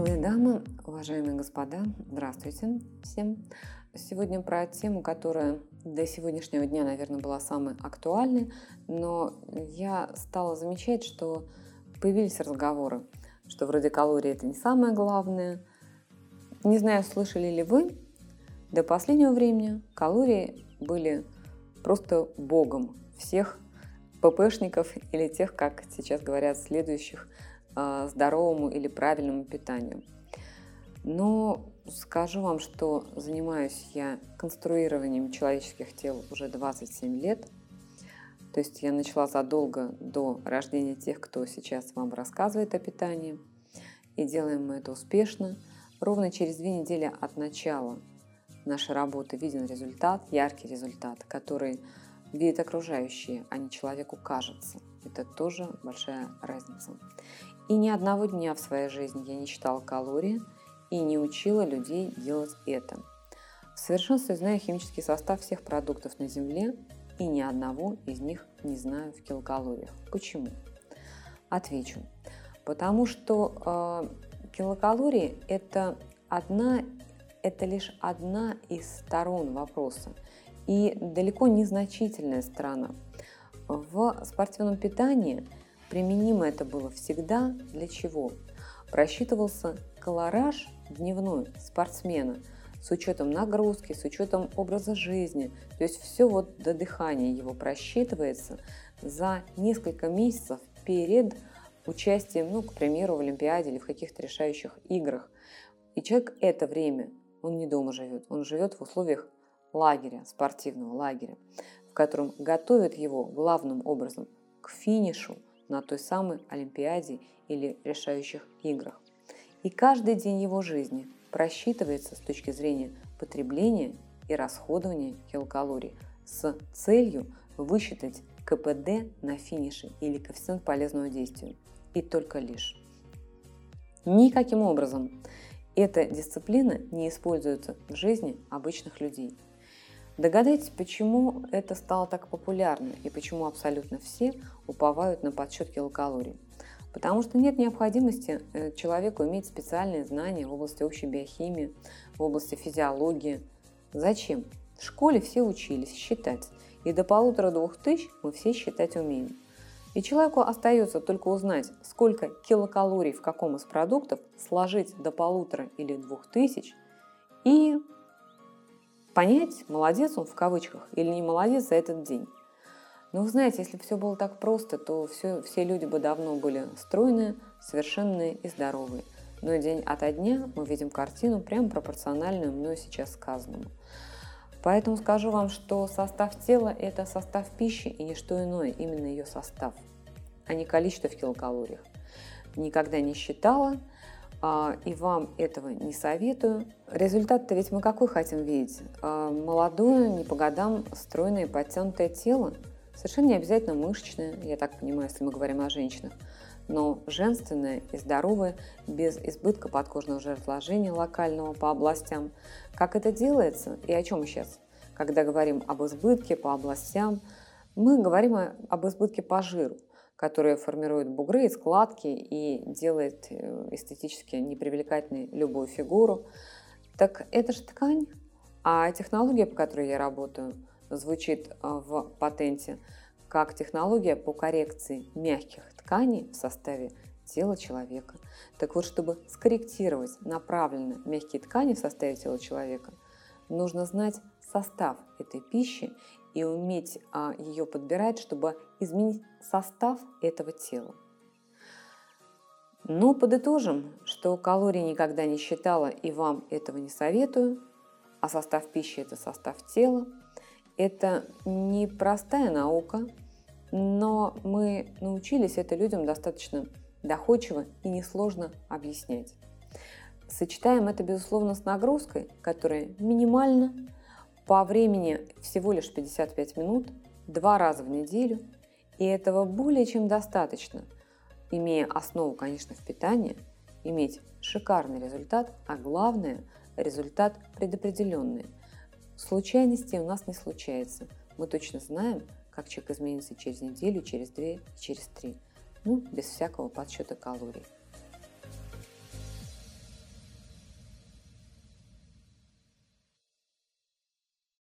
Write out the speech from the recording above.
Милые дамы, уважаемые господа, здравствуйте всем. Сегодня про тему, которая до сегодняшнего дня, наверное, была самой актуальной, но я стала замечать, что появились разговоры, что вроде калории это не самое главное. Не знаю, слышали ли вы, до последнего времени калории были просто богом всех ППшников или тех, как сейчас говорят, следующих здоровому или правильному питанию. Но скажу вам, что занимаюсь я конструированием человеческих тел уже 27 лет. То есть я начала задолго до рождения тех, кто сейчас вам рассказывает о питании. И делаем мы это успешно. Ровно через две недели от начала нашей работы виден результат, яркий результат, который видят окружающие, а не человеку кажется. Это тоже большая разница. И ни одного дня в своей жизни я не читала калории и не учила людей делать это. В совершенстве знаю химический состав всех продуктов на Земле и ни одного из них не знаю в килокалориях. Почему? Отвечу. Потому что э, килокалории это одна, это лишь одна из сторон вопроса и далеко незначительная сторона. В спортивном питании применимо это было всегда для чего? Просчитывался колораж дневной спортсмена с учетом нагрузки, с учетом образа жизни. То есть все вот до дыхания его просчитывается за несколько месяцев перед участием, ну, к примеру, в Олимпиаде или в каких-то решающих играх. И человек это время, он не дома живет, он живет в условиях лагеря, спортивного лагеря, в котором готовят его главным образом к финишу на той самой Олимпиаде или решающих играх. И каждый день его жизни просчитывается с точки зрения потребления и расходования килокалорий с целью высчитать КПД на финише или коэффициент полезного действия. И только лишь. Никаким образом эта дисциплина не используется в жизни обычных людей – Догадайтесь, почему это стало так популярно и почему абсолютно все уповают на подсчет килокалорий. Потому что нет необходимости э, человеку иметь специальные знания в области общей биохимии, в области физиологии. Зачем? В школе все учились считать, и до полутора-двух тысяч мы все считать умеем. И человеку остается только узнать, сколько килокалорий в каком из продуктов сложить до полутора или двух тысяч, и понять, молодец он в кавычках или не молодец за этот день. Но вы знаете, если бы все было так просто, то все, все люди бы давно были стройные, совершенные и здоровые. Но день ото дня мы видим картину прямо пропорциональную мной сейчас сказанному. Поэтому скажу вам, что состав тела – это состав пищи и не что иное, именно ее состав, а не количество в килокалориях. Никогда не считала, и вам этого не советую. Результат-то ведь мы какой хотим видеть? А, молодое, не по годам, стройное, подтянутое тело. Совершенно не обязательно мышечное, я так понимаю, если мы говорим о женщинах, но женственное и здоровое, без избытка подкожного жиротложения локального по областям. Как это делается и о чем сейчас? Когда говорим об избытке по областям, мы говорим об избытке по жиру которая формирует бугры и складки и делает э, эстетически непривлекательной любую фигуру. Так это же ткань. А технология, по которой я работаю, звучит э, в патенте как технология по коррекции мягких тканей в составе тела человека. Так вот, чтобы скорректировать направленно мягкие ткани в составе тела человека, нужно знать состав этой пищи и уметь а, ее подбирать, чтобы изменить состав этого тела. Но подытожим, что калорий никогда не считала и вам этого не советую, а состав пищи – это состав тела. Это не простая наука, но мы научились это людям достаточно доходчиво и несложно объяснять. Сочетаем это, безусловно, с нагрузкой, которая минимальна, по времени всего лишь 55 минут, два раза в неделю, и этого более чем достаточно, имея основу, конечно, в питании, иметь шикарный результат, а главное – результат предопределенный. Случайностей у нас не случается. Мы точно знаем, как человек изменится через неделю, через две, через три. Ну, без всякого подсчета калорий.